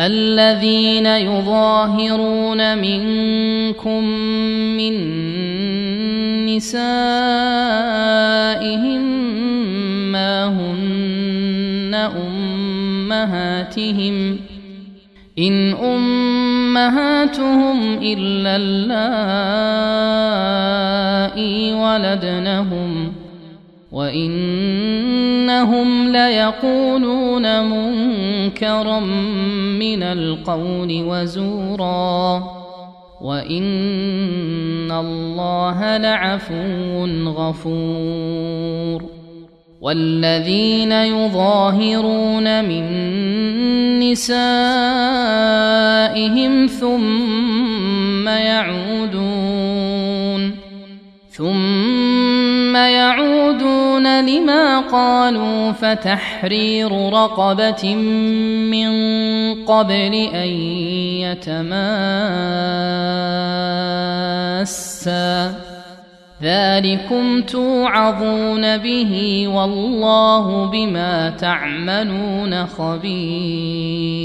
الذين يظاهرون منكم من نسائهم ما هن أمهاتهم إن أمهاتهم إلا اللائي ولدنهم وانهم ليقولون منكرا من القول وزورا وان الله لعفو غفور والذين يظاهرون من نسائهم ثم يعودون ثم يعودون لما قالوا فتحرير رقبة من قبل أن يتماسا. ذلكم توعظون به والله بما تعملون خبير.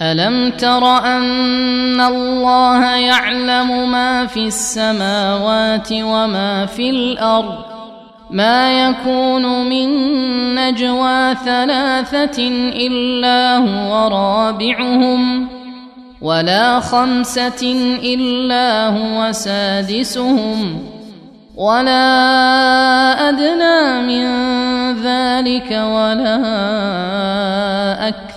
ألم تر أن الله يعلم ما في السماوات وما في الأرض؟ ما يكون من نجوى ثلاثة إلا هو رابعهم ولا خمسة إلا هو سادسهم ولا أدنى من ذلك ولا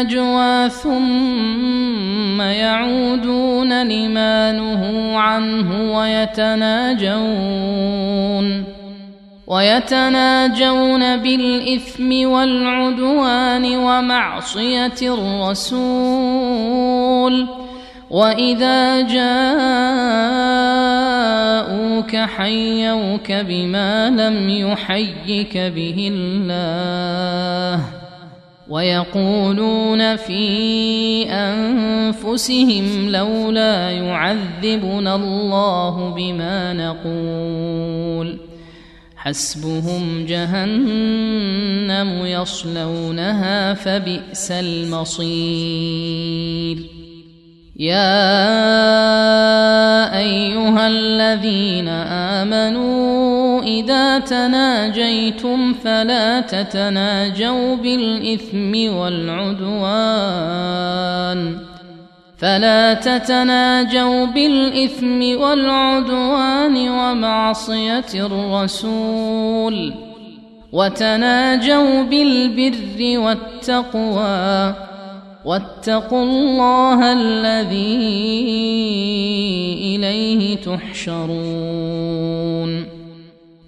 النجوى ثم يعودون لما نهوا عنه ويتناجون ويتناجون بالإثم والعدوان ومعصية الرسول وإذا جاءوك حيوك بما لم يحيك به الله ويقولون في أنفسهم لولا يعذبنا الله بما نقول حسبهم جهنم يصلونها فبئس المصير. يا أيها الذين آمنوا إذا تناجيتم فلا تتناجوا بالإثم والعدوان فلا تتناجوا بالإثم والعدوان ومعصية الرسول وتناجوا بالبر والتقوى واتقوا الله الذي إليه تحشرون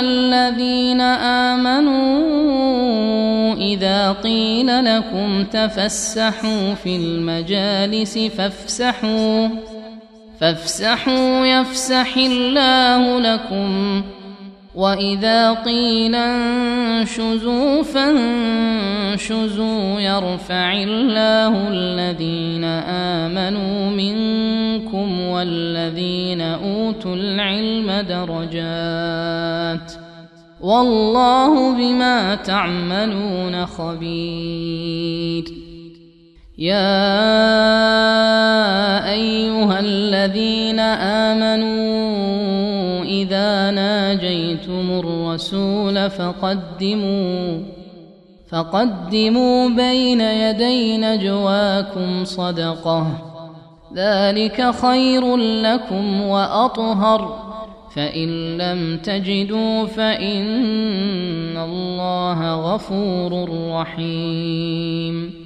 الذين آمنوا إذا قيل لكم تفسحوا في المجالس فافسحوا فافسحوا يفسح الله لكم واذا قيل انشزوا فانشزوا يرفع الله الذين امنوا منكم والذين اوتوا العلم درجات والله بما تعملون خبير يا ايها الذين امنوا إذا ناجيتم الرسول فقدموا فقدموا بين يدي نجواكم صدقة. ذلك خير لكم وأطهر. فإن لم تجدوا فإن الله غفور رحيم.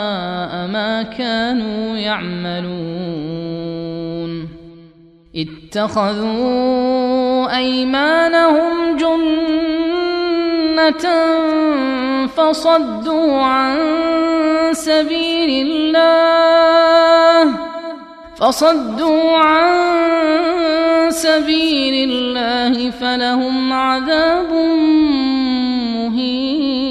كانوا يعملون. اتخذوا أيمانهم جنة فصدوا عن سبيل الله فصدوا عن سبيل الله فلهم عذاب مهين.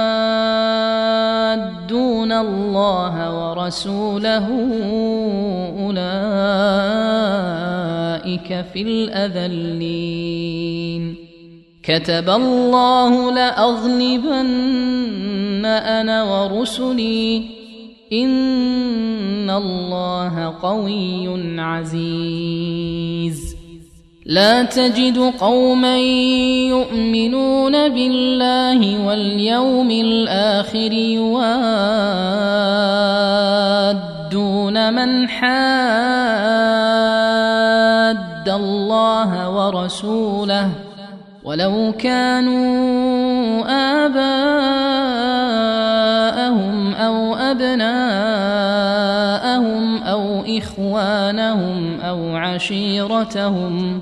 الله ورسوله أولئك في الأذلين. كتب الله لأغلبن أنا ورسلي. إن الله قوي عزيز. لا تجد قوما يؤمنون بالله واليوم الآخر يوادون من حاد الله ورسوله ولو كانوا آباءهم أو أبناءهم أو إخوانهم أو عشيرتهم